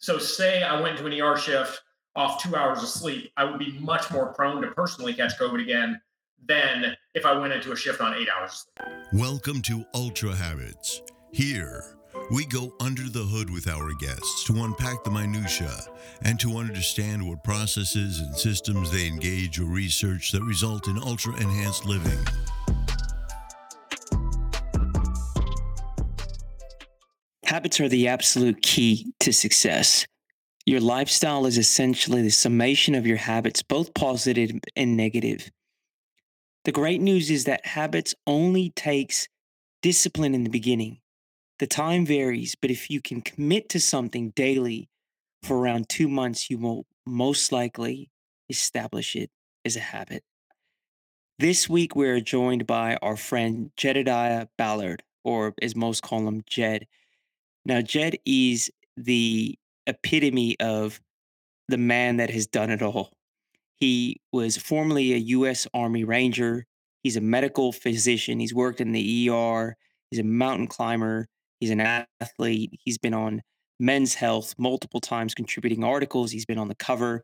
So, say I went to an ER shift off two hours of sleep, I would be much more prone to personally catch COVID again than if I went into a shift on eight hours. Welcome to Ultra Habits. Here, we go under the hood with our guests to unpack the minutiae and to understand what processes and systems they engage or research that result in ultra enhanced living. Habits are the absolute key to success. Your lifestyle is essentially the summation of your habits, both positive and negative. The great news is that habits only takes discipline in the beginning. The time varies, but if you can commit to something daily for around 2 months, you will most likely establish it as a habit. This week we're joined by our friend Jedidiah Ballard, or as most call him, Jed. Now, Jed is the epitome of the man that has done it all. He was formerly a U.S. Army Ranger. He's a medical physician. He's worked in the ER. He's a mountain climber. He's an athlete. He's been on Men's Health multiple times, contributing articles. He's been on the cover.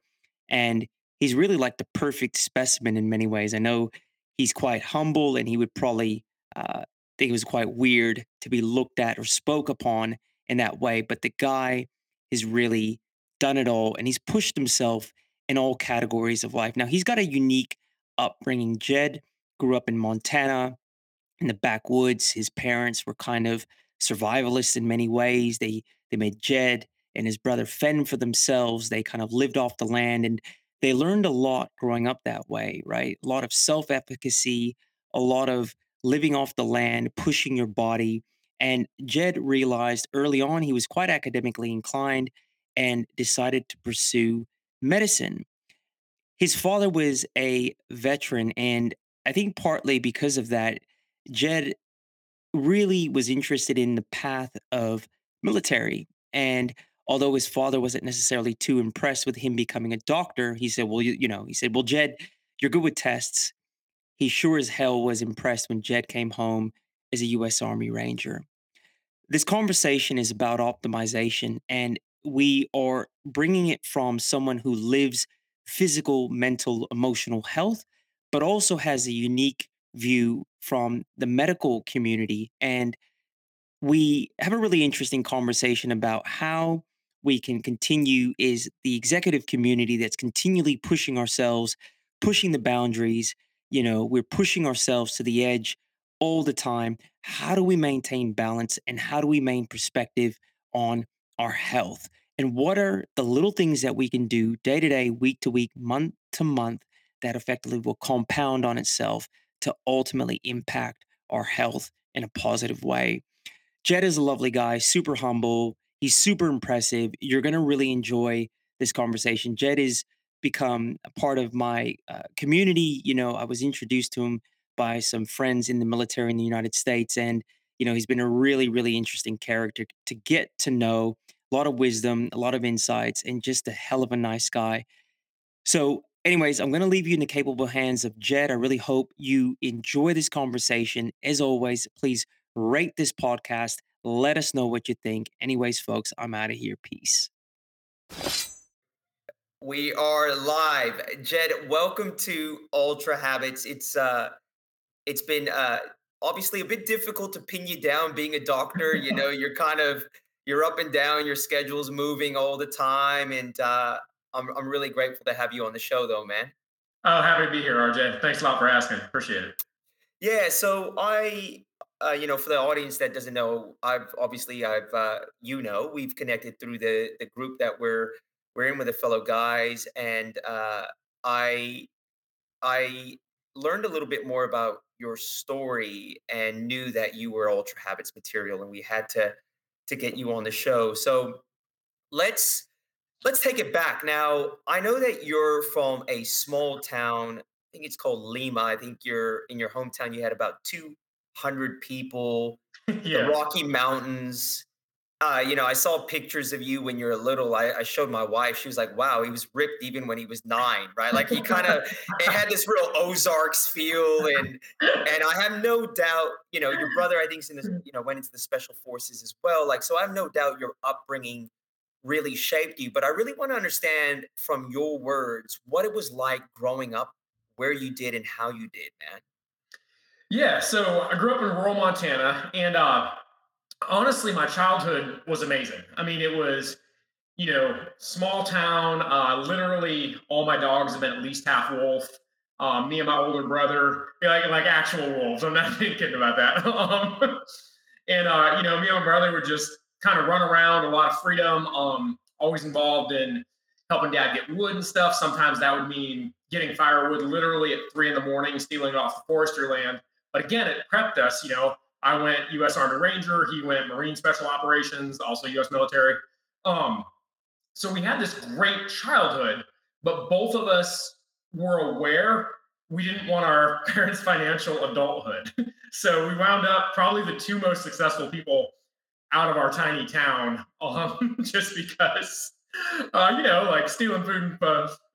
And he's really like the perfect specimen in many ways. I know he's quite humble and he would probably uh, think it was quite weird to be looked at or spoke upon in that way. But the guy has really done it all and he's pushed himself in all categories of life. Now, he's got a unique upbringing. Jed grew up in Montana in the backwoods. His parents were kind of survivalists in many ways. They they made Jed and his brother fend for themselves. They kind of lived off the land and they learned a lot growing up that way, right? A lot of self-efficacy, a lot of living off the land, pushing your body, and Jed realized early on he was quite academically inclined and decided to pursue medicine. His father was a veteran, and I think partly because of that, Jed really was interested in the path of military. And although his father wasn't necessarily too impressed with him becoming a doctor, he said, Well, you, you know, he said, Well, Jed, you're good with tests. He sure as hell was impressed when Jed came home as a U.S. Army Ranger. This conversation is about optimization, and we are bringing it from someone who lives physical, mental, emotional health, but also has a unique view from the medical community. And we have a really interesting conversation about how we can continue is the executive community that's continually pushing ourselves, pushing the boundaries. You know, we're pushing ourselves to the edge all the time. How do we maintain balance and how do we maintain perspective on our health? And what are the little things that we can do day to day, week to week, month to month that effectively will compound on itself to ultimately impact our health in a positive way? Jed is a lovely guy, super humble. He's super impressive. You're going to really enjoy this conversation. Jed is become a part of my uh, community. You know, I was introduced to him by some friends in the military in the United States. And, you know, he's been a really, really interesting character to get to know, a lot of wisdom, a lot of insights, and just a hell of a nice guy. So, anyways, I'm going to leave you in the capable hands of Jed. I really hope you enjoy this conversation. As always, please rate this podcast. Let us know what you think. Anyways, folks, I'm out of here. Peace. We are live. Jed, welcome to Ultra Habits. It's uh it's been uh, obviously a bit difficult to pin you down being a doctor. you know, you're kind of you're up and down, your schedule's moving all the time, and uh, I'm I'm really grateful to have you on the show, though, man. Oh, happy to be here, RJ. Thanks a lot for asking. Appreciate it. Yeah, so I, uh, you know, for the audience that doesn't know, I've obviously I've uh, you know we've connected through the the group that we're we're in with the fellow guys, and uh, I I learned a little bit more about your story and knew that you were ultra habits material and we had to to get you on the show so let's let's take it back now i know that you're from a small town i think it's called lima i think you're in your hometown you had about 200 people yeah. the rocky mountains uh, you know, I saw pictures of you when you were little. I, I, showed my wife. She was like, "Wow, he was ripped even when he was nine, right? Like he kind of it had this real Ozarks feel." And and I have no doubt, you know, your brother, I think, in this, you know, went into the special forces as well. Like, so I have no doubt your upbringing really shaped you. But I really want to understand from your words what it was like growing up, where you did, and how you did, man. Yeah, so I grew up in rural Montana, and uh, honestly, my childhood was amazing. I mean, it was, you know, small town. Uh, literally, all my dogs have been at least half wolf. Um, me and my older brother, like like actual wolves. I'm not kidding about that. um, and uh, you know, me and my brother would just kind of run around, a lot of freedom. Um, always involved in helping dad get wood and stuff. Sometimes that would mean getting firewood literally at three in the morning, stealing off the forestry land. But again, it prepped us. You know, I went U.S. Army Ranger. He went Marine Special Operations, also U.S. military. Um, so we had this great childhood, but both of us were aware we didn't want our parents' financial adulthood. so we wound up probably the two most successful people out of our tiny town, um, just because, uh, you know, like stealing food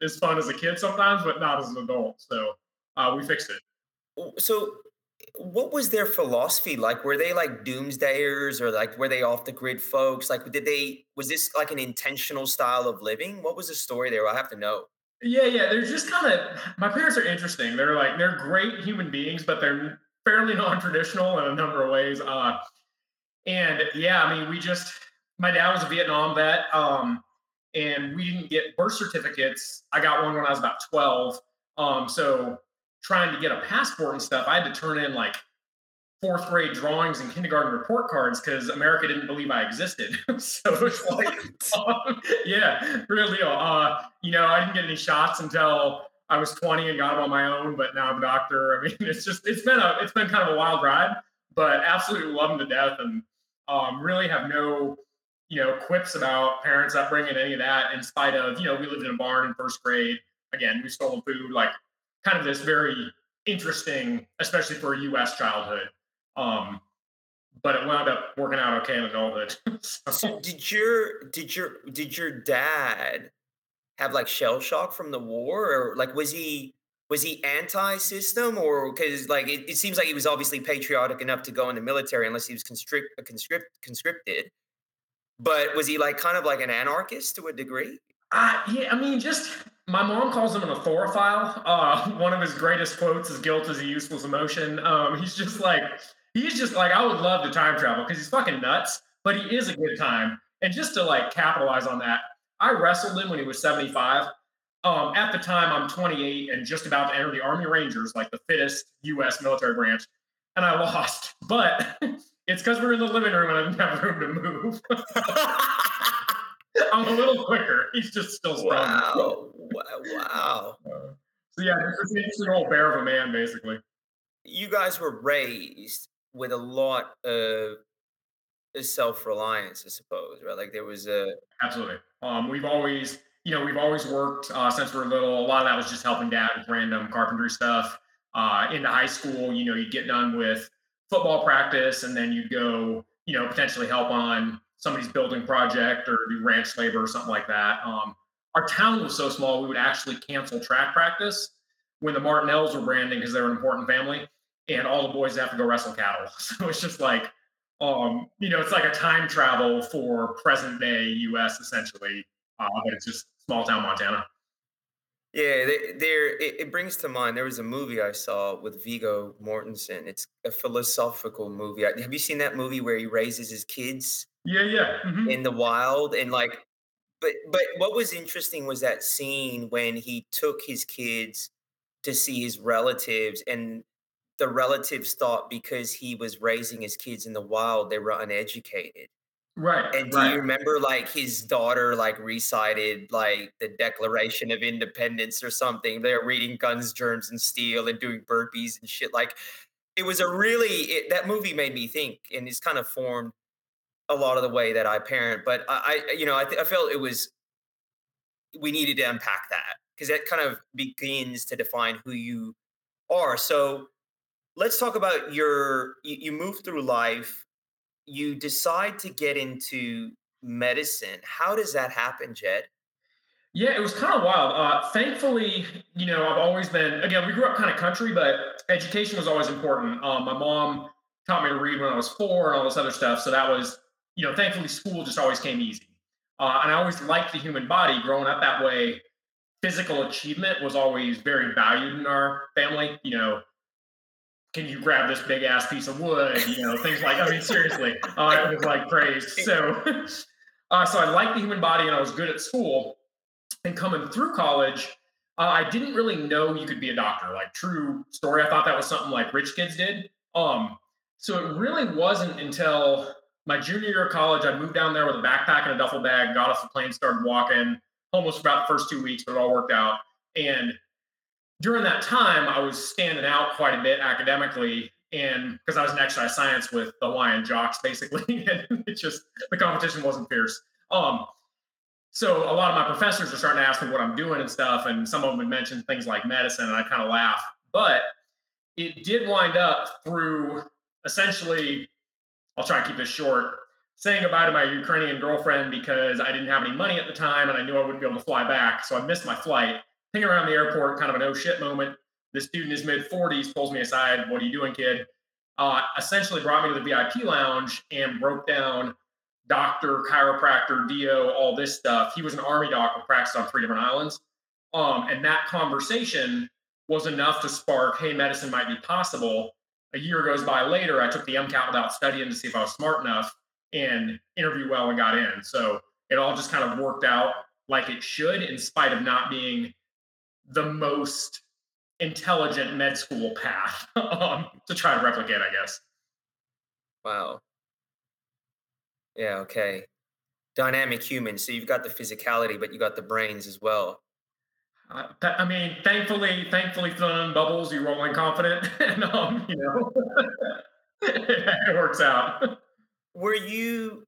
is fun as a kid sometimes, but not as an adult. So uh, we fixed it. So what was their philosophy like? Were they like doomsdayers or like were they off the grid folks? Like, did they, was this like an intentional style of living? What was the story there? I have to know. Yeah, yeah. They're just kind of, my parents are interesting. They're like, they're great human beings, but they're fairly non traditional in a number of ways. Uh, and yeah, I mean, we just, my dad was a Vietnam vet. Um, and we didn't get birth certificates. I got one when I was about 12. Um, so trying to get a passport and stuff, I had to turn in like fourth grade drawings and kindergarten report cards because America didn't believe I existed. so it's like, um, yeah, real deal. Uh, you know, I didn't get any shots until I was 20 and got them on my own, but now I'm a doctor. I mean, it's just, it's been a, it's been kind of a wild ride, but absolutely love them to death and um, really have no, you know, quips about parents upbringing, any of that, in spite of, you know, we lived in a barn in first grade. Again, we stole food, like kind of this very interesting, especially for a U.S. childhood. Um, but it wound up working out okay in adulthood. so. so did your did your did your dad have like shell shock from the war, or like was he was he anti-system, or because like it, it, seems like he was obviously patriotic enough to go in the military, unless he was constrict, conscript, conscripted. But was he like kind of like an anarchist to a degree? Uh, yeah, I mean, just my mom calls him an authorophile. Uh, one of his greatest quotes is "Guilt is a useless emotion." Um, he's just like he's just like I would love to time travel because he's fucking nuts, but he is a good time. And just to like capitalize on that, I wrestled him when he was 75. Um, at the time, I'm 28 and just about to enter the Army Rangers, like the fittest U.S. military branch, and I lost. But it's because we are in the living room and I didn't have room to move. I'm a little quicker. He's just still strong. Wow. Wow. Uh, so yeah, this is an old bear of a man, basically. You guys were raised with a lot of self-reliance, I suppose, right? Like there was a absolutely. Um, we've always, you know, we've always worked uh, since we are little. A lot of that was just helping dad with random carpentry stuff. Uh, into high school, you know, you'd get done with football practice, and then you'd go, you know, potentially help on somebody's building project or do ranch labor or something like that. Um, our town was so small, we would actually cancel track practice when the Martinells were branding because they're an important family, and all the boys have to go wrestle cattle. So it's just like, um, you know, it's like a time travel for present day U.S. essentially, uh, but it's just small town Montana. Yeah, there. It, it, brings to mind there was a movie I saw with Viggo Mortensen. It's a philosophical movie. Have you seen that movie where he raises his kids? Yeah, yeah. Mm-hmm. In the wild, and like, but but what was interesting was that scene when he took his kids to see his relatives, and the relatives thought because he was raising his kids in the wild, they were uneducated. Right. And do right. you remember like his daughter like recited like the Declaration of Independence or something? They're reading Guns, Germs, and Steel and doing burpees and shit. Like it was a really it, that movie made me think, and it's kind of formed a lot of the way that I parent. But I, I you know, I, th- I felt it was we needed to unpack that because that kind of begins to define who you are. So let's talk about your you, you move through life you decide to get into medicine. How does that happen, Jed? Yeah, it was kind of wild. Uh, thankfully, you know, I've always been, again, we grew up kind of country, but education was always important. Um, my mom taught me to read when I was four and all this other stuff. So that was, you know, thankfully school just always came easy. Uh, and I always liked the human body growing up that way. Physical achievement was always very valued in our family. You know, can you grab this big ass piece of wood? You know, things like, I mean, seriously, uh, it was like praised. So, uh, so I liked the human body and I was good at school. And coming through college, uh, I didn't really know you could be a doctor. Like true story, I thought that was something like rich kids did. Um, so it really wasn't until my junior year of college, I moved down there with a backpack and a duffel bag, got off the plane, started walking almost about the first two weeks, but it all worked out. And during that time, I was standing out quite a bit academically, and because I was in exercise science with the Hawaiian jocks, basically, and it just the competition wasn't fierce. Um, so a lot of my professors are starting to ask me what I'm doing and stuff, and some of them would mention things like medicine, and I kind of laugh. But it did wind up through essentially, I'll try and keep this short, saying goodbye to my Ukrainian girlfriend because I didn't have any money at the time and I knew I wouldn't be able to fly back. So I missed my flight hang around the airport, kind of an oh shit moment. This dude in his mid 40s pulls me aside. What are you doing, kid? Uh, essentially brought me to the VIP lounge and broke down doctor, chiropractor, DO, all this stuff. He was an army doc who practiced on three different islands. Um, and that conversation was enough to spark, hey, medicine might be possible. A year goes by later, I took the MCAT without studying to see if I was smart enough and interviewed well and got in. So it all just kind of worked out like it should, in spite of not being the most intelligent med school path um, to try to replicate, I guess. Wow. Yeah, okay. Dynamic human. So you've got the physicality, but you got the brains as well. Uh, I mean, thankfully, thankfully, throwing bubbles, you're rolling confident, and um, you know, it works out. Were you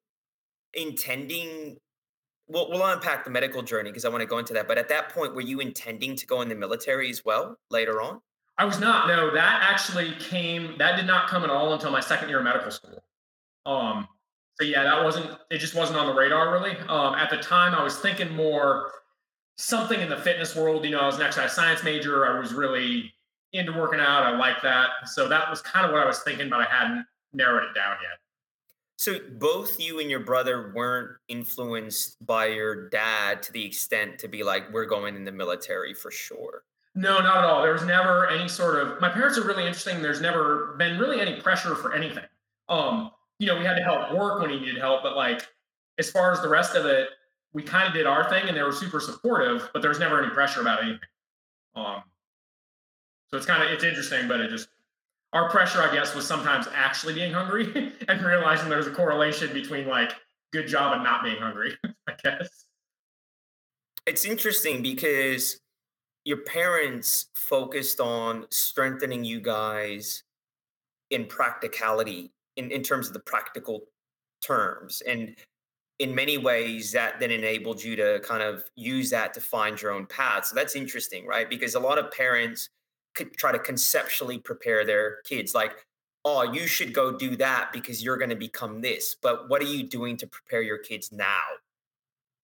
intending we'll, we'll unpack the medical journey because I want to go into that. But at that point, were you intending to go in the military as well later on? I was not. No, that actually came. That did not come at all until my second year of medical school. Um. So yeah, that wasn't. It just wasn't on the radar really. Um. At the time, I was thinking more something in the fitness world. You know, I was an exercise science major. I was really into working out. I like that. So that was kind of what I was thinking, but I hadn't narrowed it down yet. So both you and your brother weren't influenced by your dad to the extent to be like, we're going in the military for sure. No, not at all. There was never any sort of. My parents are really interesting. There's never been really any pressure for anything. Um, you know, we had to help work when he needed help, but like as far as the rest of it, we kind of did our thing, and they were super supportive. But there's never any pressure about anything. Um, so it's kind of it's interesting, but it just our pressure, I guess, was sometimes actually being hungry and realizing there's a correlation between like good job and not being hungry, I guess. It's interesting because your parents focused on strengthening you guys in practicality, in, in terms of the practical terms. And in many ways, that then enabled you to kind of use that to find your own path. So that's interesting, right? Because a lot of parents, try to conceptually prepare their kids like oh you should go do that because you're going to become this but what are you doing to prepare your kids now?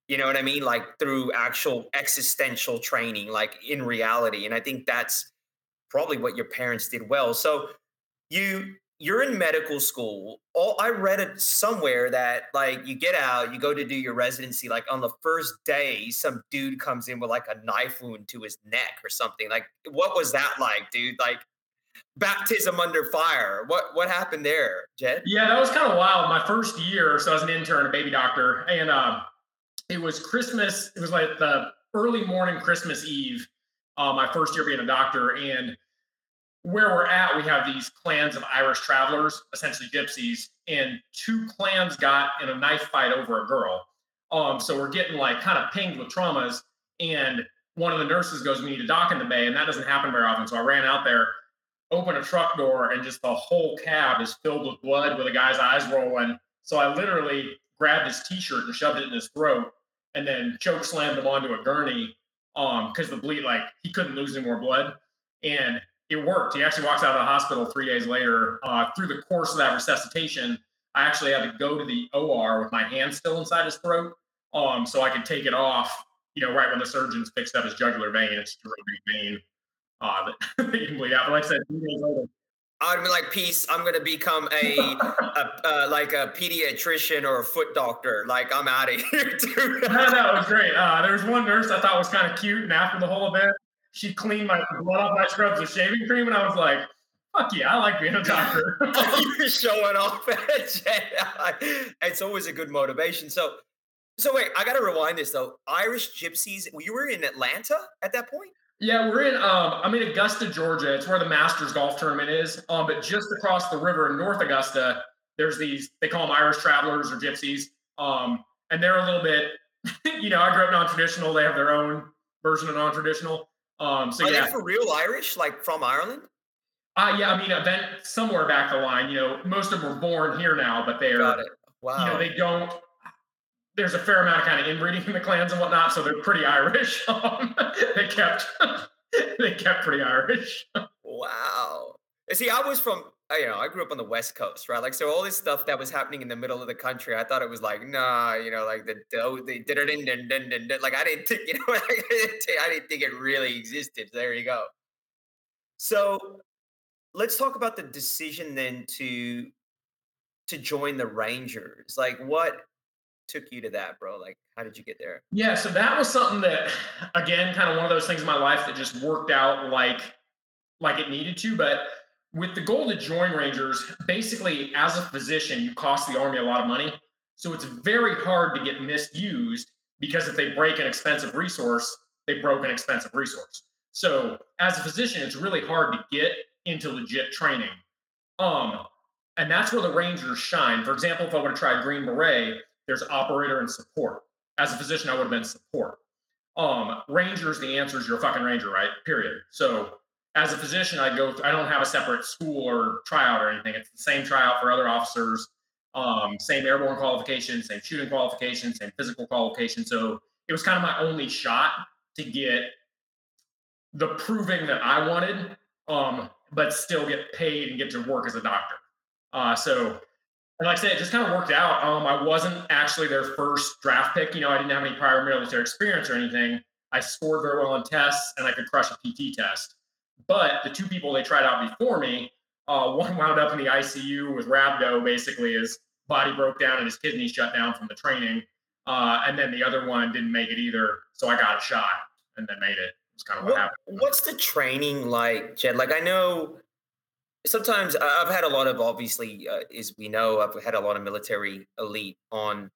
You know what i mean? Like through actual existential training like in reality and i think that's probably what your parents did well. So you you're in medical school. All I read it somewhere that like you get out, you go to do your residency. Like on the first day, some dude comes in with like a knife wound to his neck or something. Like, what was that like, dude? Like baptism under fire. What what happened there, Jed? Yeah, that was kind of wild. My first year, so I was an intern, a baby doctor, and uh, it was Christmas. It was like the early morning Christmas Eve. Uh, my first year being a doctor, and where we're at, we have these clans of Irish travelers, essentially gypsies, and two clans got in a knife fight over a girl. Um, so we're getting like kind of pinged with traumas. And one of the nurses goes, We need a doc in the bay. And that doesn't happen very often. So I ran out there, opened a truck door, and just the whole cab is filled with blood with a guy's eyes rolling. So I literally grabbed his t shirt and shoved it in his throat and then choke slammed him onto a gurney um because the bleed like he couldn't lose any more blood and it worked. He actually walks out of the hospital three days later. Uh, through the course of that resuscitation, I actually had to go to the OR with my hand still inside his throat, um, so I could take it off. You know, right when the surgeons fixed up his jugular vein, it's a really big vein uh, that you can bleed out. But like I said, three days later, I'd be like, peace. I'm gonna become a, a uh, like a pediatrician or a foot doctor. Like I'm out of here, dude. no, no, it was great. Uh, there was one nurse I thought was kind of cute, and after the whole event, she cleaned my blood off my scrubs with shaving cream, and I was like, "Fuck yeah, I like being a doctor." You're showing off. it's always a good motivation. So, so wait, I gotta rewind this though. Irish Gypsies. You were in Atlanta at that point. Yeah, we're in. Um, I'm in Augusta, Georgia. It's where the Masters golf tournament is. Um, but just across the river in North Augusta, there's these. They call them Irish travelers or gypsies. Um, and they're a little bit. you know, I grew up non-traditional. They have their own version of non-traditional. Um, so Are yeah, they for real Irish, like from Ireland? uh, yeah. I mean, I event somewhere back the line. You know, most of them were born here now, but they're. Got it. Wow. You know, they don't. There's a fair amount of kind of inbreeding in the clans and whatnot, so they're pretty Irish. Um, they kept. they kept pretty Irish. wow. See, I was from I, you know, I grew up on the West Coast, right? Like, so all this stuff that was happening in the middle of the country, I thought it was like, nah, you know, like the they did it like I didn't think, you know, I didn't, I didn't think it really existed. There you go. So, let's talk about the decision then to to join the Rangers. Like, what took you to that, bro? Like, how did you get there? Yeah, so that was something that, again, kind of one of those things in my life that just worked out like like it needed to, but with the goal to join Rangers, basically, as a physician, you cost the Army a lot of money. So it's very hard to get misused because if they break an expensive resource, they broke an expensive resource. So as a physician, it's really hard to get into legit training. Um, and that's where the Rangers shine. For example, if I would have tried Green Beret, there's operator and support. As a physician, I would have been support. Um, Rangers, the answer is you're a fucking Ranger, right? Period. So as a physician, I go. I don't have a separate school or tryout or anything. It's the same tryout for other officers, um, same airborne qualification, same shooting qualification, same physical qualification. So it was kind of my only shot to get the proving that I wanted, um, but still get paid and get to work as a doctor. Uh, so, and like I said, it just kind of worked out. Um, I wasn't actually their first draft pick. You know, I didn't have any prior military experience or anything. I scored very well on tests, and I could crush a PT test. But the two people they tried out before me, uh, one wound up in the ICU with rhabdo, basically his body broke down and his kidneys shut down from the training. Uh, and then the other one didn't make it either, so I got a shot and then made it. It's kind of what, what happened. What's the training like, Jed? Like I know sometimes I've had a lot of obviously, uh, as we know, I've had a lot of military elite on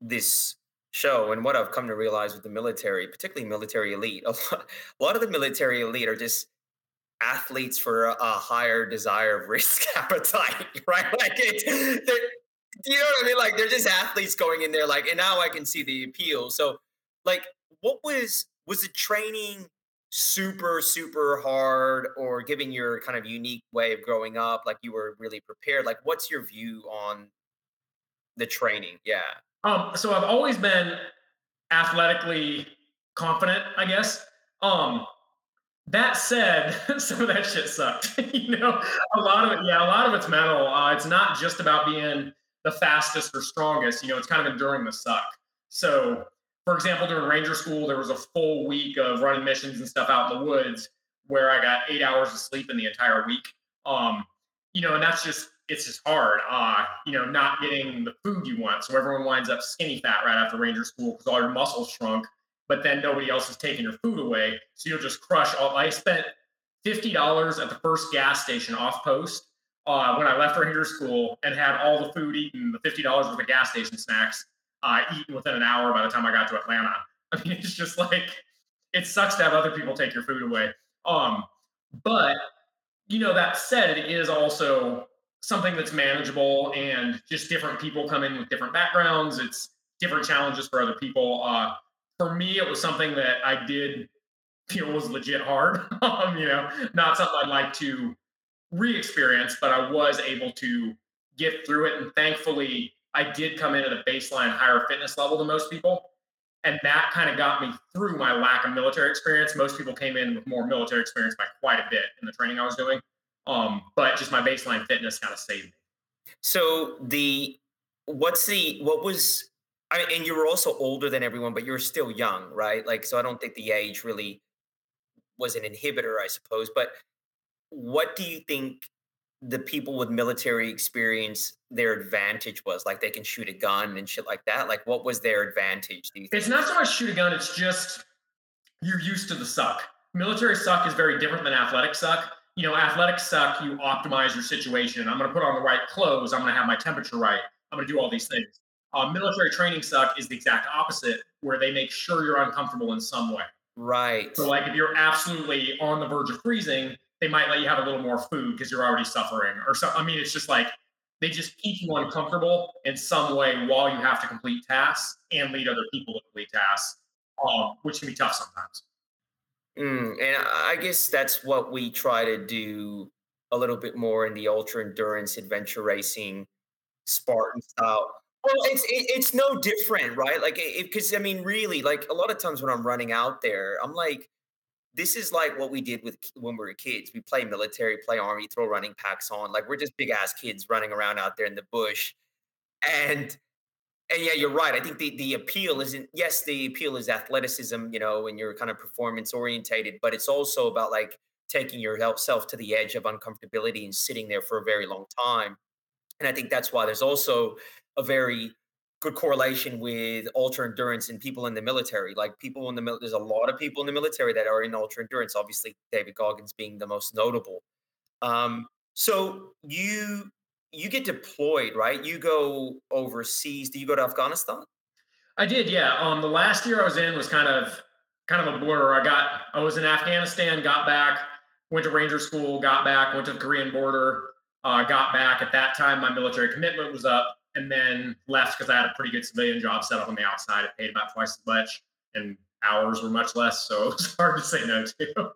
this show and what I've come to realize with the military, particularly military elite, a lot, of the military elite are just athletes for a, a higher desire of risk appetite, right? Like it, do you know what I mean? Like they're just athletes going in there, like, and now I can see the appeal. So, like, what was was the training super super hard, or giving your kind of unique way of growing up? Like you were really prepared. Like, what's your view on the training? Yeah. Um, so I've always been athletically confident, I guess. Um, that said, some of that shit sucked. you know, a lot of it, yeah, a lot of it's mental. Uh, it's not just about being the fastest or strongest. You know, it's kind of enduring the suck. So, for example, during Ranger School, there was a full week of running missions and stuff out in the woods where I got eight hours of sleep in the entire week. Um, you know, and that's just it's just hard, uh, you know, not getting the food you want. So everyone winds up skinny fat right after Ranger School because all your muscles shrunk, but then nobody else is taking your food away. So you'll just crush all. I spent $50 at the first gas station off post uh, when I left Ranger School and had all the food eaten, the $50 worth of gas station snacks uh, eaten within an hour by the time I got to Atlanta. I mean, it's just like, it sucks to have other people take your food away. Um, but you know, that said, it is also something that's manageable and just different people come in with different backgrounds. It's different challenges for other people. Uh, for me, it was something that I did feel was legit hard. um, you know, not something I'd like to re-experience, but I was able to get through it. And thankfully, I did come in at a baseline higher fitness level than most people. And that kind of got me through my lack of military experience. Most people came in with more military experience by quite a bit in the training I was doing. Um, but just my baseline fitness kind of saved me. So the what's the what was I mean, and you were also older than everyone, but you're still young, right? Like, so I don't think the age really was an inhibitor, I suppose. But what do you think the people with military experience their advantage was? Like they can shoot a gun and shit like that. Like what was their advantage? Do you think? It's not so much shoot a gun, it's just you're used to the suck. Military suck is very different than athletic suck. You know, athletics suck, you optimize your situation. I'm going to put on the right clothes. I'm going to have my temperature right. I'm going to do all these things. Uh, military training suck is the exact opposite, where they make sure you're uncomfortable in some way. Right. So, like, if you're absolutely on the verge of freezing, they might let you have a little more food because you're already suffering, or so. I mean, it's just like they just keep you uncomfortable in some way while you have to complete tasks and lead other people to complete tasks, um, which can be tough sometimes. Mm, and I guess that's what we try to do a little bit more in the ultra endurance adventure racing Spartan style. Well, it's it, it's no different, right? Like, because I mean, really, like a lot of times when I'm running out there, I'm like, this is like what we did with when we were kids. We play military, play army, throw running packs on. Like we're just big ass kids running around out there in the bush, and and yeah, you're right. I think the the appeal isn't yes, the appeal is athleticism, you know, and you're kind of performance orientated, but it's also about like taking yourself to the edge of uncomfortability and sitting there for a very long time. And I think that's why there's also a very good correlation with ultra endurance and people in the military. Like people in the military, there's a lot of people in the military that are in ultra endurance. Obviously, David Goggins being the most notable. Um, so you you get deployed, right? You go overseas. Do you go to Afghanistan? I did, yeah. Um, the last year I was in was kind of kind of a border. I got I was in Afghanistan, got back, went to Ranger School, got back, went to the Korean border, uh, got back. At that time, my military commitment was up, and then left because I had a pretty good civilian job set up on the outside. It paid about twice as much, and hours were much less, so it was hard to say no to.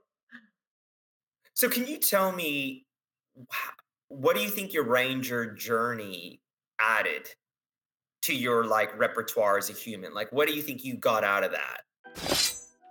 So, can you tell me what do you think your ranger journey added to your like repertoire as a human? Like, what do you think you got out of that?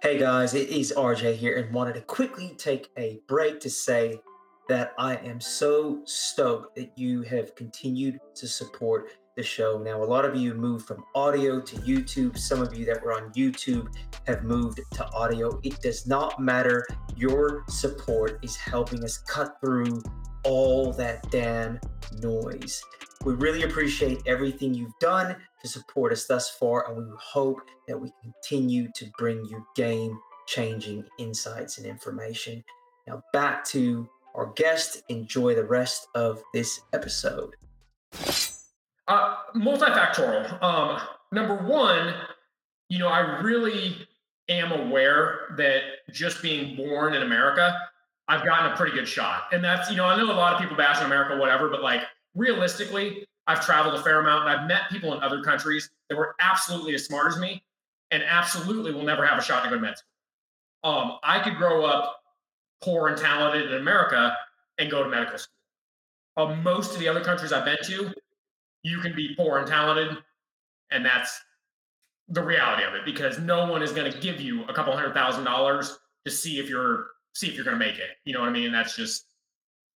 Hey guys, it is RJ here, and wanted to quickly take a break to say that I am so stoked that you have continued to support the show. Now, a lot of you moved from audio to YouTube. Some of you that were on YouTube have moved to audio. It does not matter. Your support is helping us cut through all that damn noise. We really appreciate everything you've done to support us thus far, and we hope that we continue to bring you game changing insights and information. Now, back to our guest. Enjoy the rest of this episode. Uh, multifactorial. Um, number one, you know, I really am aware that just being born in America I've gotten a pretty good shot. And that's, you know, I know a lot of people bash in America, whatever, but like realistically, I've traveled a fair amount and I've met people in other countries that were absolutely as smart as me and absolutely will never have a shot to go to med school. Um, I could grow up poor and talented in America and go to medical school. Uh, most of the other countries I've been to, you can be poor and talented, and that's the reality of it because no one is going to give you a couple hundred thousand dollars to see if you're see if you're going to make it. You know what I mean? That's just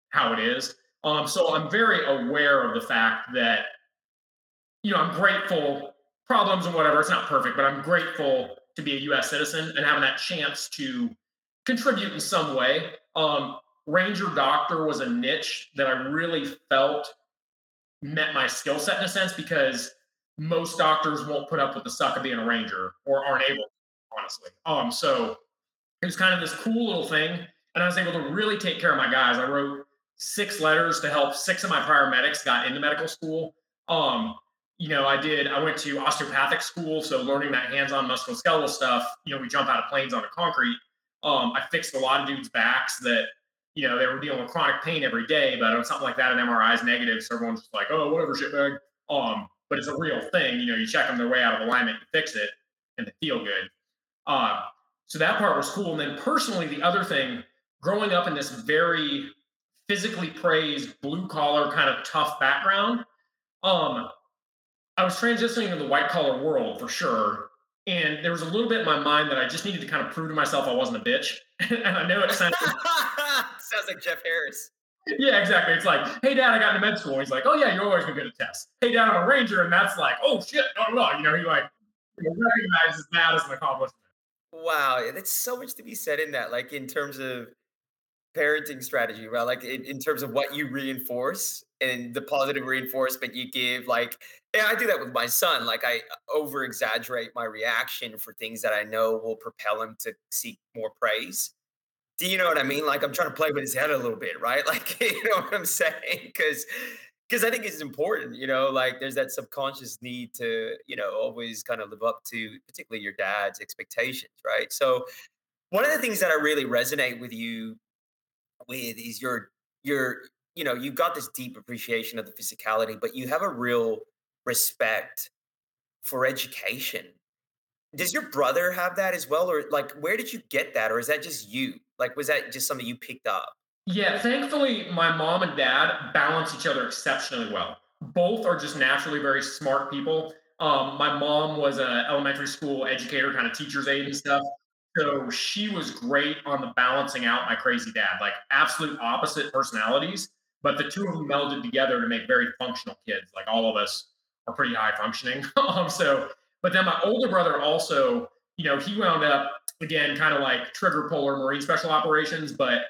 how it is. Um, so I'm very aware of the fact that, you know, I'm grateful, problems and whatever, it's not perfect, but I'm grateful to be a US citizen and having that chance to contribute in some way. Um, Ranger doctor was a niche that I really felt met my skill set in a sense because most doctors won't put up with the suck of being a ranger or aren't able, honestly. Um, so it was kind of this cool little thing. And I was able to really take care of my guys. I wrote six letters to help six of my prior medics got into medical school. Um, you know, I did, I went to osteopathic school. So learning that hands-on musculoskeletal stuff, you know, we jump out of planes onto concrete. Um, I fixed a lot of dudes' backs that, you know, they were dealing with chronic pain every day, but on something like that, an MRI is negative. So everyone's just like, oh, whatever, shitbag. Um, but it's a real thing. You know, you check them their way out of alignment, you fix it, and they feel good. Um, so that part was cool. And then personally, the other thing, growing up in this very physically praised, blue collar kind of tough background, um, I was transitioning to the white collar world for sure. And there was a little bit in my mind that I just needed to kind of prove to myself I wasn't a bitch. and I know it sounds sounds like Jeff Harris. Yeah, exactly. It's like, hey, dad, I got into med school. he's like, oh, yeah, you're always going to get a test. Hey, dad, I'm a ranger. And that's like, oh, shit, no, no. You know, he like recognizes that as an accomplishment. Wow, that's so much to be said in that. Like in terms of, parenting strategy, right? Like in, in terms of what you reinforce and the positive reinforcement you give. Like, yeah, I do that with my son. Like, I uh, over exaggerate my reaction for things that I know will propel him to seek more praise. Do you know what I mean? Like, I'm trying to play with his head a little bit, right? Like, you know what I'm saying? Because because I think it's important, you know, like there's that subconscious need to, you know, always kind of live up to particularly your dad's expectations, right? So one of the things that I really resonate with you with is your your you know you've got this deep appreciation of the physicality but you have a real respect for education. Does your brother have that as well or like where did you get that or is that just you? Like was that just something you picked up yeah thankfully my mom and dad balance each other exceptionally well both are just naturally very smart people um, my mom was an elementary school educator kind of teacher's aide and stuff so she was great on the balancing out my crazy dad, like absolute opposite personalities, but the two of them melded together to make very functional kids. Like all of us are pretty high functioning. um, so, but then my older brother also, you know, he wound up again, kind of like trigger puller Marine Special Operations, but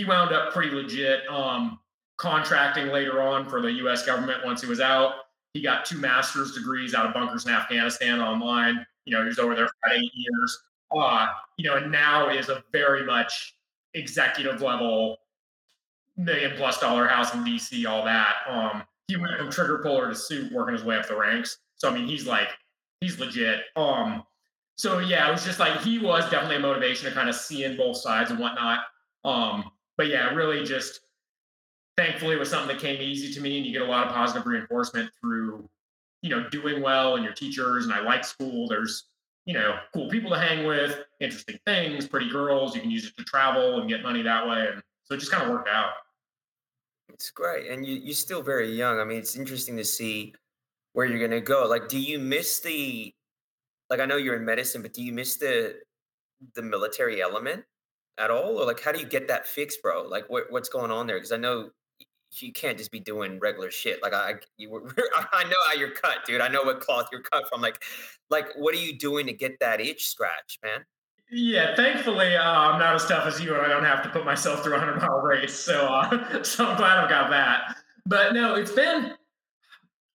he wound up pretty legit um, contracting later on for the U.S. government once he was out. He got two master's degrees out of bunkers in Afghanistan online. You know, he was over there for eight years uh, you know, and now is a very much executive level million plus dollar house in DC, all that. Um, he went from trigger puller to suit, working his way up the ranks. So I mean, he's like, he's legit. Um, so yeah, it was just like he was definitely a motivation to kind of see in both sides and whatnot. Um, but yeah, really just thankfully it was something that came easy to me, and you get a lot of positive reinforcement through, you know, doing well and your teachers. And I like school. There's you know, cool people to hang with, interesting things, pretty girls. You can use it to travel and get money that way. And so it just kind of worked out. It's great. And you, you're still very young. I mean, it's interesting to see where you're going to go. Like, do you miss the, like, I know you're in medicine, but do you miss the, the military element at all? Or like, how do you get that fixed, bro? Like, what, what's going on there? Because I know you can't just be doing regular shit. Like I, you were, I know how you're cut, dude. I know what cloth you're cut from. Like, like what are you doing to get that itch scratch, man? Yeah, thankfully uh, I'm not as tough as you, and I don't have to put myself through a hundred mile race. So, uh, so I'm glad I've got that. But no, it's been,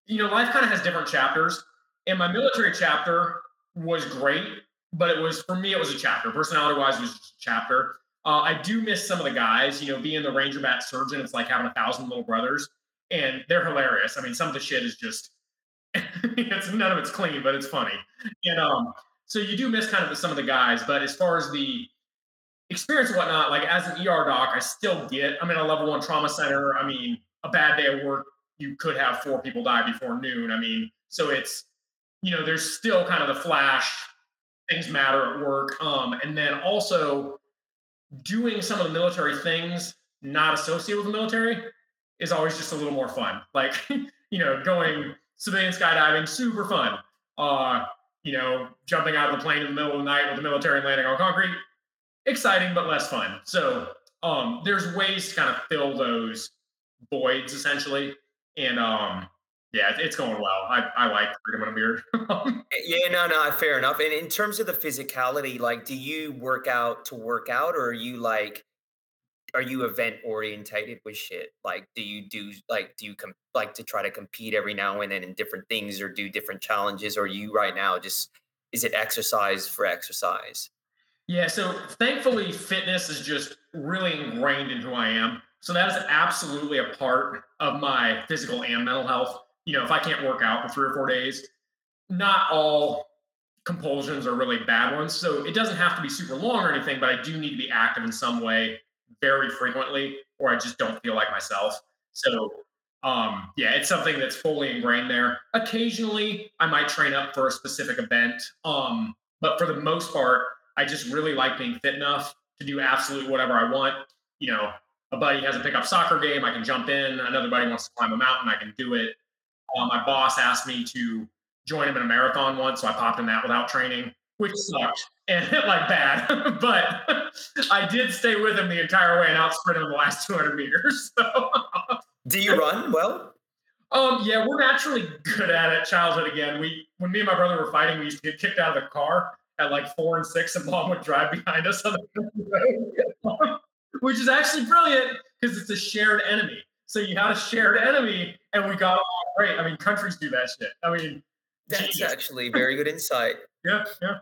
you know, life kind of has different chapters, and my military chapter was great, but it was for me it was a chapter. Personality wise, it was a chapter. Uh, I do miss some of the guys. You know, being the Ranger Bat surgeon, it's like having a thousand little brothers, and they're hilarious. I mean, some of the shit is just it's none of it's clean, but it's funny. And um, so you do miss kind of some of the guys. But as far as the experience and whatnot, like as an ER doc, I still get. I'm in a level one trauma center. I mean, a bad day of work, you could have four people die before noon. I mean, so it's you know, there's still kind of the flash. Things matter at work. Um, and then also doing some of the military things not associated with the military is always just a little more fun. Like, you know, going civilian skydiving, super fun. Uh, you know, jumping out of the plane in the middle of the night with the military and landing on concrete, exciting but less fun. So um, there's ways to kind of fill those voids essentially. And um, yeah, it's going well. I, I like freedom in a beard. yeah, no, no, fair enough. And in terms of the physicality, like, do you work out to work out, or are you like, are you event orientated with shit? Like, do you do like, do you com- like to try to compete every now and then in different things, or do different challenges, or you right now just is it exercise for exercise? Yeah, so thankfully, fitness is just really ingrained in who I am. So that is absolutely a part of my physical and mental health you know, if I can't work out for three or four days, not all compulsions are really bad ones. So it doesn't have to be super long or anything, but I do need to be active in some way very frequently, or I just don't feel like myself. So um, yeah, it's something that's fully ingrained there. Occasionally, I might train up for a specific event, um, but for the most part, I just really like being fit enough to do absolutely whatever I want. You know, a buddy has a pickup soccer game, I can jump in. Another buddy wants to climb a mountain, I can do it. Uh, my boss asked me to join him in a marathon once, so I popped in that without training, which sucked and hit like bad. but I did stay with him the entire way and out sprint him the last 200 meters. So. Do you run well? Um, yeah, we're naturally good at it. Childhood again. We when me and my brother were fighting, we used to get kicked out of the car at like four and six, and mom would drive behind us on the road. which is actually brilliant because it's a shared enemy. So you had a shared enemy, and we got along great. I mean, countries do that shit. I mean, That's genius. actually very good insight. yeah, yeah,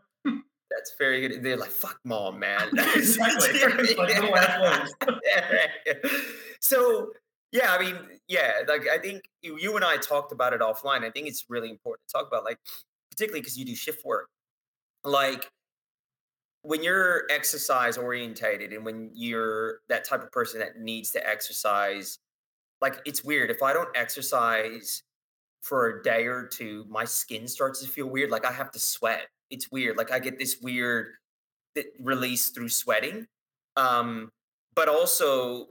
That's very good. They're like, fuck mom, man. exactly. like legs. so yeah, I mean, yeah, like I think you, you and I talked about it offline. I think it's really important to talk about, like, particularly because you do shift work. Like when you're exercise orientated and when you're that type of person that needs to exercise, like it's weird. If I don't exercise for a day or two, my skin starts to feel weird. Like I have to sweat. It's weird. Like I get this weird release through sweating. Um, but also,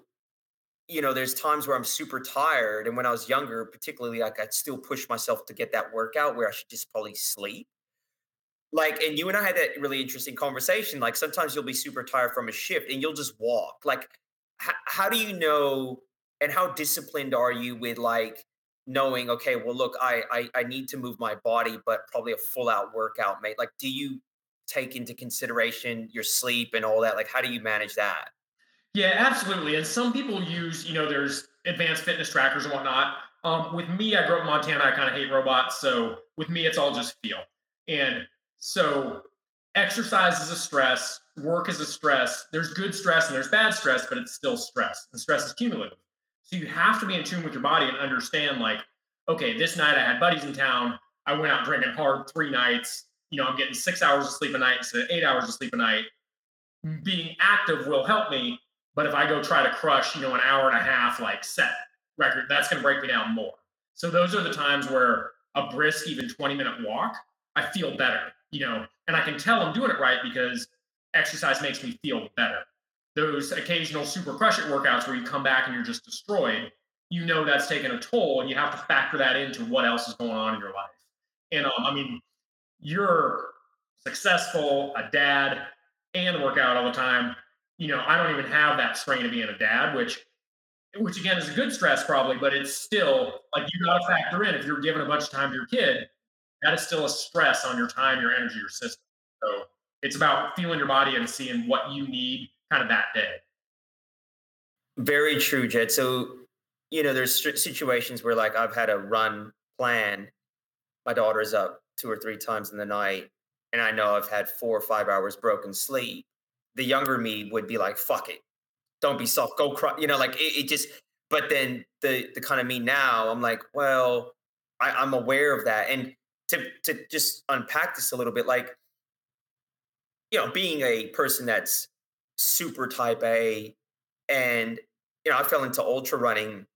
you know, there's times where I'm super tired. And when I was younger, particularly, like I'd still push myself to get that workout where I should just probably sleep. Like, and you and I had that really interesting conversation. Like, sometimes you'll be super tired from a shift and you'll just walk. Like, h- how do you know and how disciplined are you with like knowing, okay, well, look, I, I I need to move my body, but probably a full out workout, mate. Like, do you take into consideration your sleep and all that? Like, how do you manage that? Yeah, absolutely. And some people use, you know, there's advanced fitness trackers and whatnot. Um, with me, I grew up in Montana. I kind of hate robots, so with me, it's all just feel. And so, exercise is a stress, work is a stress. There's good stress and there's bad stress, but it's still stress, and stress is cumulative. So you have to be in tune with your body and understand, like, okay, this night I had buddies in town. I went out drinking hard three nights. You know, I'm getting six hours of sleep a night instead of eight hours of sleep a night. Being active will help me, but if I go try to crush, you know, an hour and a half like set record, that's going to break me down more. So those are the times where a brisk, even 20 minute walk, I feel better, you know, and I can tell I'm doing it right because exercise makes me feel better. Those occasional super crush it workouts where you come back and you're just destroyed, you know that's taken a toll and you have to factor that into what else is going on in your life. And um, I mean, you're successful, a dad, and work out all the time. You know, I don't even have that strain of being a dad, which which again is a good stress probably, but it's still like you got to factor in if you're giving a bunch of time to your kid, that is still a stress on your time, your energy, your system. So it's about feeling your body and seeing what you need kind of that day. Very true, Jed. So, you know, there's situations where like I've had a run plan. My daughter's up two or three times in the night, and I know I've had four or five hours broken sleep. The younger me would be like, "Fuck it, don't be soft, go cry." You know, like it, it just. But then the the kind of me now, I'm like, well, I, I'm aware of that, and to to just unpack this a little bit, like, you know, being a person that's super type A and you know i fell into ultra running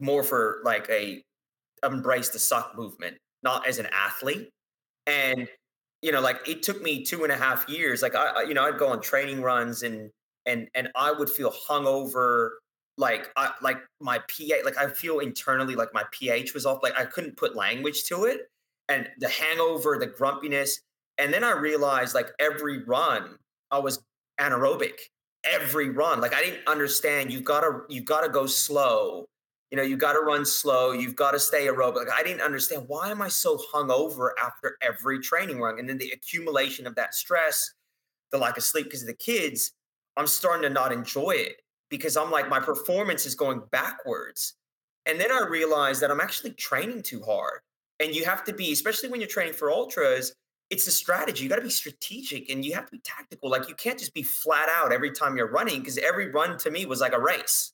more for like a embrace the suck movement not as an athlete and you know like it took me two and a half years like i you know i'd go on training runs and and and i would feel hungover like i like my ph like i feel internally like my ph was off like i couldn't put language to it and the hangover the grumpiness and then i realized like every run i was anaerobic every run. Like I didn't understand. You've got to you've got to go slow. You know, you got to run slow. You've got to stay aerobic. Like I didn't understand why am I so hungover after every training run, and then the accumulation of that stress, the lack of sleep because of the kids. I'm starting to not enjoy it because I'm like my performance is going backwards. And then I realized that I'm actually training too hard. And you have to be, especially when you're training for ultras, it's a strategy. You got to be strategic and you have to be tactical. Like you can't just be flat out every time you're running because every run to me was like a race.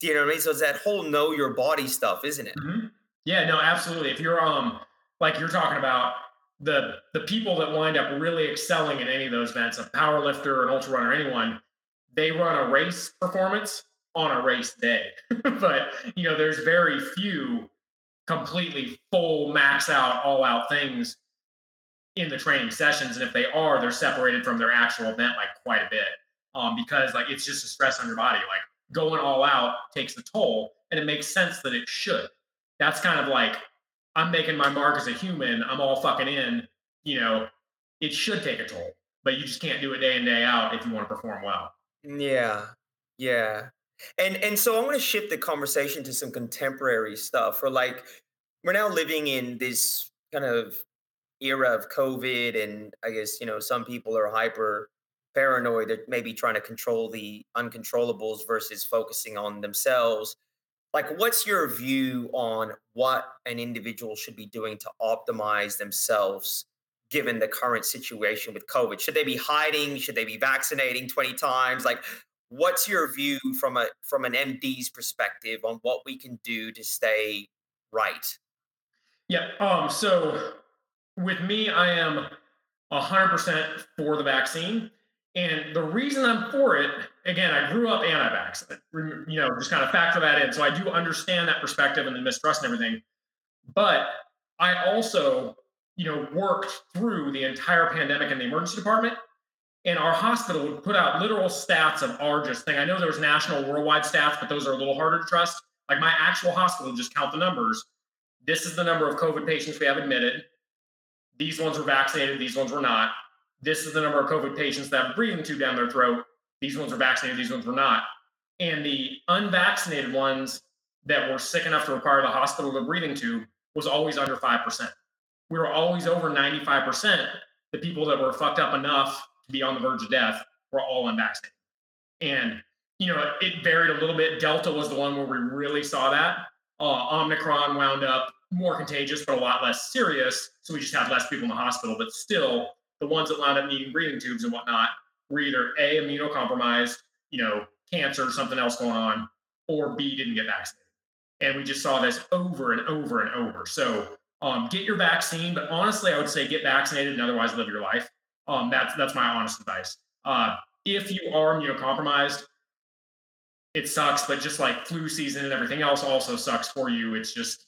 Do you know what I mean? So it's that whole know your body stuff, isn't it? Mhm. Yeah, no, absolutely. If you're um like you're talking about the the people that wind up really excelling in any of those events, a power lifter, an ultra runner, anyone, they run a race performance on a race day. but you know, there's very few completely full max out all out things in the training sessions. And if they are they're separated from their actual event like quite a bit. Um, because like it's just a stress on your body. Like going all out takes a toll and it makes sense that it should. That's kind of like i'm making my mark as a human. I'm all fucking in you know it should take a toll but you just can't do it day in day out if you want to perform well. Yeah. Yeah. And and so I want to shift the conversation to some contemporary stuff. Or like we're now living in this kind of era of COVID and I guess, you know, some people are hyper paranoid. They're maybe trying to control the uncontrollables versus focusing on themselves. Like, what's your view on what an individual should be doing to optimize themselves given the current situation with COVID? Should they be hiding? Should they be vaccinating 20 times? Like, what's your view from a from an MD's perspective on what we can do to stay right? Yeah. Um, so with me, I am 100% for the vaccine. And the reason I'm for it, again, I grew up anti-vax. You know, just kind of factor that in. So I do understand that perspective and the mistrust and everything. But I also, you know, worked through the entire pandemic in the emergency department. And our hospital would put out literal stats of our just thing. I know there was national worldwide stats, but those are a little harder to trust. Like my actual hospital just count the numbers. This is the number of COVID patients we have admitted. These ones were vaccinated, these ones were not this is the number of COVID patients that have breathing tube down their throat. These ones were vaccinated, these ones were not. And the unvaccinated ones that were sick enough to require the hospital the breathing tube was always under 5%. We were always over 95%. The people that were fucked up enough to be on the verge of death were all unvaccinated. And, you know, it varied a little bit. Delta was the one where we really saw that. Uh, Omicron wound up more contagious, but a lot less serious. So we just had less people in the hospital. But still, the ones that wound up needing breathing tubes and whatnot were either A, immunocompromised, you know, cancer or something else going on, or B, didn't get vaccinated. And we just saw this over and over and over. So um, get your vaccine, but honestly, I would say get vaccinated and otherwise live your life. Um, that's that's my honest advice. Uh, if you are immunocompromised, it sucks, but just like flu season and everything else also sucks for you. It's just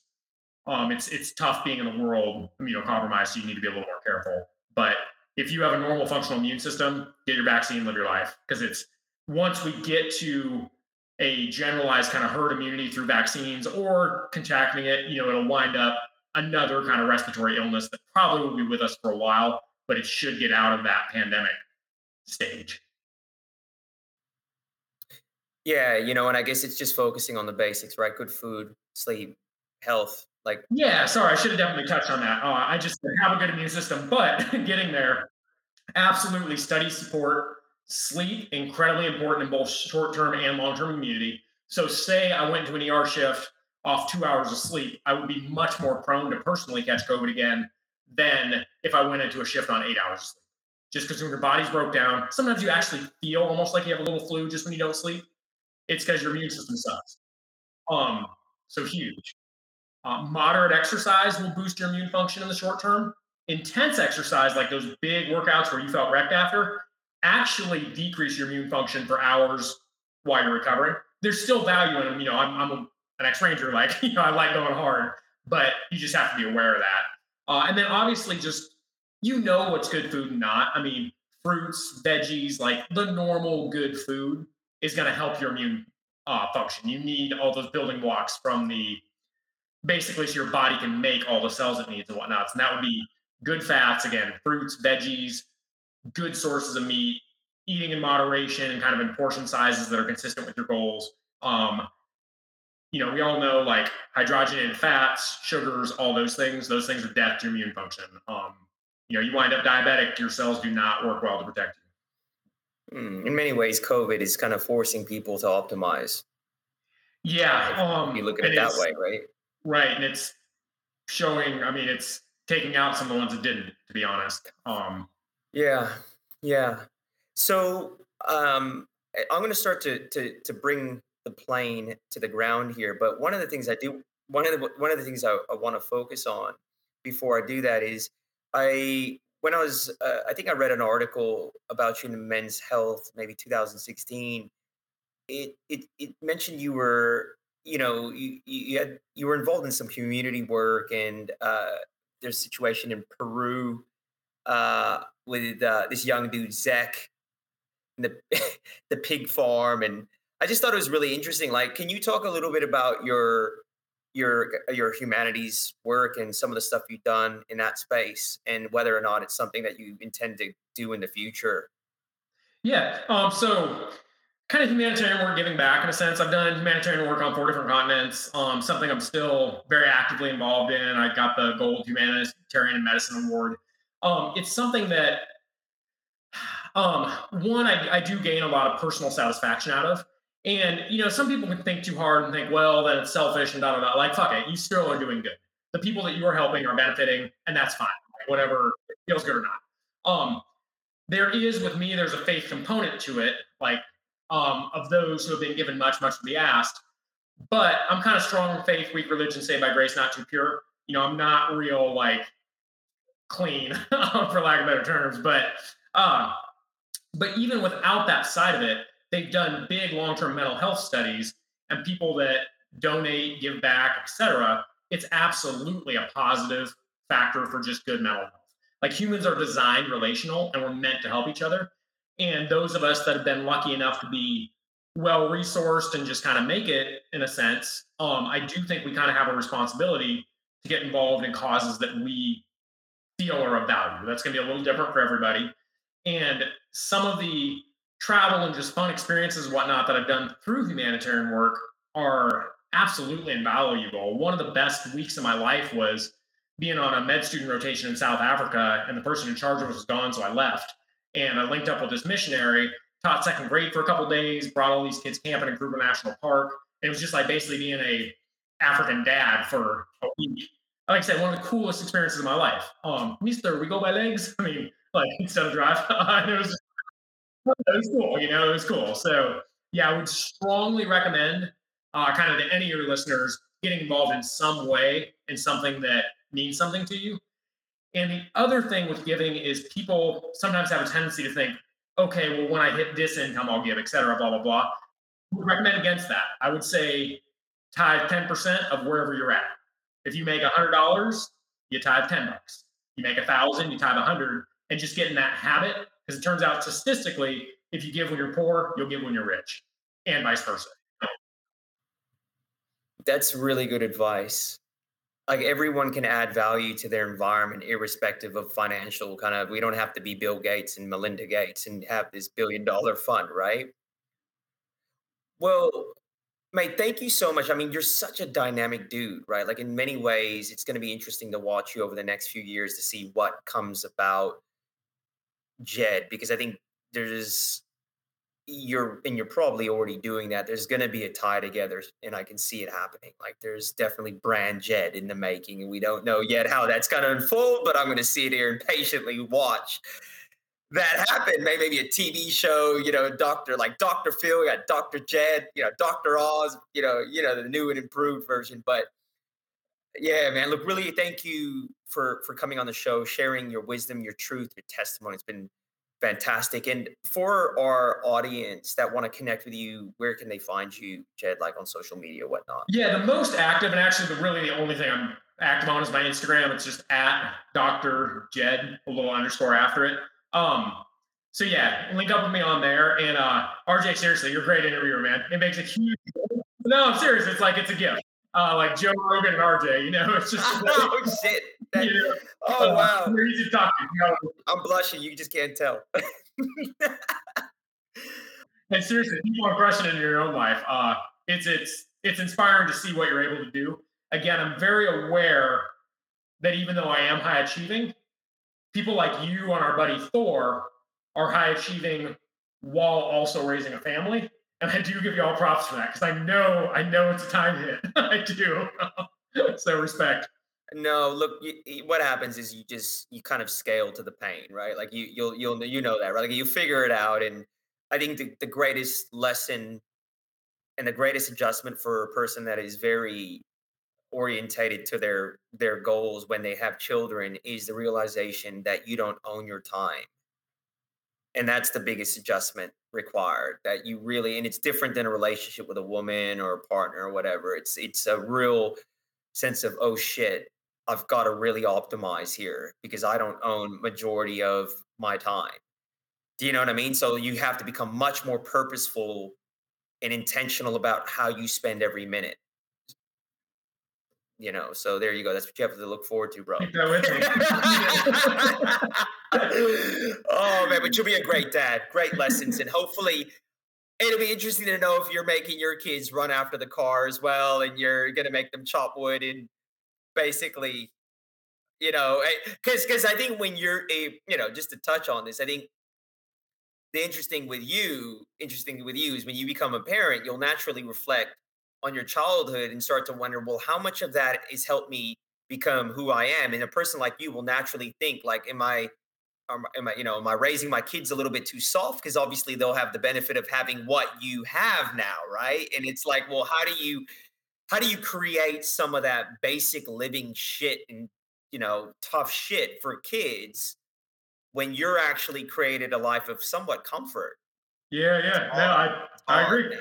um, it's it's tough being in the world immunocompromised, so you need to be a little more careful. But if you have a normal functional immune system, get your vaccine, live your life. Because it's once we get to a generalized kind of herd immunity through vaccines or contracting it, you know, it'll wind up another kind of respiratory illness that probably will be with us for a while, but it should get out of that pandemic stage. Yeah, you know, and I guess it's just focusing on the basics, right? Good food, sleep, health, like, yeah, sorry, I should have definitely touched on that. Uh, I just have a good immune system, but getting there, absolutely study support, sleep, incredibly important in both short term and long term immunity. So, say I went to an ER shift off two hours of sleep, I would be much more prone to personally catch COVID again than if I went into a shift on eight hours of sleep. Just because when your body's broke down, sometimes you actually feel almost like you have a little flu just when you don't sleep. It's because your immune system sucks. Um, so huge. Uh, moderate exercise will boost your immune function in the short term. Intense exercise, like those big workouts where you felt wrecked after, actually decrease your immune function for hours while you're recovering. There's still value in them. You know, I'm, I'm a, an ex-ranger, like you know, I like going hard, but you just have to be aware of that. Uh, and then obviously, just you know what's good food and not. I mean, fruits, veggies, like the normal good food is going to help your immune uh, function. You need all those building blocks from the basically so your body can make all the cells it needs and whatnot. And that would be good fats, again, fruits, veggies, good sources of meat, eating in moderation and kind of in portion sizes that are consistent with your goals. Um, you know, we all know like hydrogenated fats, sugars, all those things, those things are death to immune function. Um, you know, you wind up diabetic, your cells do not work well to protect you. Hmm, in many ways, COVID is kind of forcing people to optimize. Yeah. Um, you look at it that way, right? Right. And it's showing, I mean, it's taking out some of the ones that didn't, to be honest. Um, yeah. Yeah. So um, I'm going to start to, to, to bring the plane to the ground here. But one of the things I do, one of the, one of the things I, I want to focus on before I do that is I, when I was, uh, I think I read an article about you in Men's Health, maybe 2016. It, it, it mentioned you were you know, you you had you were involved in some community work, and uh, there's a situation in Peru uh, with uh, this young dude Zach, the the pig farm, and I just thought it was really interesting. Like, can you talk a little bit about your your uh, your humanities work and some of the stuff you've done in that space, and whether or not it's something that you intend to do in the future? Yeah. Um. So kind of humanitarian work giving back in a sense. I've done humanitarian work on four different continents, um, something I'm still very actively involved in. I got the Gold Humanitarian and Medicine Award. Um, it's something that Um, one, I, I do gain a lot of personal satisfaction out of. And you know, some people can think too hard and think, well, then it's selfish and da da da. Like, fuck it, you still are doing good. The people that you are helping are benefiting, and that's fine. Like, whatever feels good or not. Um, there is with me, there's a faith component to it, like um, of those who have been given much, much to be asked. But I'm kind of strong faith, weak religion, saved by grace, not too pure. You know, I'm not real like clean, for lack of better terms. But uh, but even without that side of it, they've done big long-term mental health studies and people that donate, give back, etc. It's absolutely a positive factor for just good mental health. Like humans are designed relational and we're meant to help each other. And those of us that have been lucky enough to be well resourced and just kind of make it in a sense, um, I do think we kind of have a responsibility to get involved in causes that we feel are of value. That's going to be a little different for everybody. And some of the travel and just fun experiences whatnot that I've done through humanitarian work are absolutely invaluable. One of the best weeks of my life was being on a med student rotation in South Africa, and the person in charge was gone, so I left. And I linked up with this missionary, taught second grade for a couple days, brought all these kids camping in Kruger National Park. And it was just like basically being a African dad for a week. Like I said, one of the coolest experiences of my life. Um, Mister, we go by legs. I mean, like instead of drive. it was it was cool, you know, it was cool. So yeah, I would strongly recommend uh, kind of to any of your listeners getting involved in some way in something that means something to you. And the other thing with giving is people sometimes have a tendency to think, okay, well, when I hit this income, I'll give, et cetera, blah, blah, blah. would recommend against that. I would say tithe 10% of wherever you're at. If you make $100, you tithe 10 bucks. You make a thousand, you tithe 100, and just get in that habit because it turns out statistically, if you give when you're poor, you'll give when you're rich, and vice versa. That's really good advice. Like everyone can add value to their environment, irrespective of financial kind of. We don't have to be Bill Gates and Melinda Gates and have this billion dollar fund, right? Well, mate, thank you so much. I mean, you're such a dynamic dude, right? Like in many ways, it's going to be interesting to watch you over the next few years to see what comes about Jed because I think there's you're and you're probably already doing that. There's going to be a tie together, and I can see it happening. Like there's definitely brand Jed in the making, and we don't know yet how that's going to unfold. But I'm going to sit here and patiently watch that happen. Maybe a TV show, you know, Doctor like Doctor Phil, we got Doctor Jed, you know, Doctor Oz, you know, you know the new and improved version. But yeah, man, look, really, thank you for for coming on the show, sharing your wisdom, your truth, your testimony. It's been fantastic. And for our audience that want to connect with you, where can they find you, Jed, like on social media, whatnot? Yeah, the most active, and actually, the really the only thing I'm active on is my Instagram. It's just at Dr. Jed, a little underscore after it. Um, so yeah, link up with me on there. And uh RJ, seriously, you're a great interviewer, man. It makes a huge no, I'm serious. It's like it's a gift uh, like Joe Rogan and RJ. You know, it's just oh shit. That, know, oh uh, wow, they're easy to. You know? I'm blushing. You just can't tell. and seriously, people it in your own life. Uh, it's it's it's inspiring to see what you're able to do. Again, I'm very aware that even though I am high achieving, people like you and our buddy Thor are high achieving while also raising a family and I do give you all props for that because I know I know it's a time hit. I do. so respect. No, look, you, what happens is you just you kind of scale to the pain, right? Like you you'll you'll you know that, right? Like you figure it out, and I think the, the greatest lesson and the greatest adjustment for a person that is very orientated to their their goals when they have children is the realization that you don't own your time and that's the biggest adjustment required that you really and it's different than a relationship with a woman or a partner or whatever it's it's a real sense of oh shit i've got to really optimize here because i don't own majority of my time. Do you know what i mean? So you have to become much more purposeful and intentional about how you spend every minute. You know so there you go. That's what you have to look forward to bro. Oh man but you'll be a great dad. Great lessons and hopefully it'll be interesting to know if you're making your kids run after the car as well and you're going to make them chop wood and basically you know eh, because because i think when you're a you know just to touch on this i think the interesting with you, interesting with you is when you become a parent, you'll naturally reflect on your childhood and start to wonder, well, how much of that has helped me become who I am? And a person like you will naturally think, like, am I am I, you know, am I raising my kids a little bit too soft? Because obviously they'll have the benefit of having what you have now, right? And it's like, well, how do you how do you create some of that basic living shit and you know tough shit for kids when you're actually created a life of somewhat comfort? Yeah, yeah. No, I I agree. Man.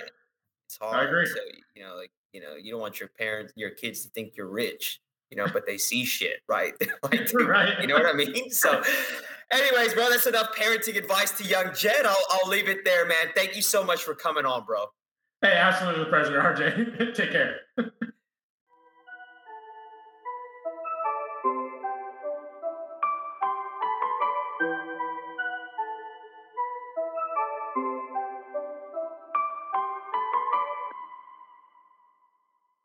It's hard. I agree. So you know, like you know, you don't want your parents, your kids to think you're rich you know, but they see shit, right? like, right. You know what I mean? So, anyways, bro, that's enough parenting advice to young Jed. I'll, I'll leave it there, man. Thank you so much for coming on, bro. Hey, absolutely the pleasure, RJ. Take care.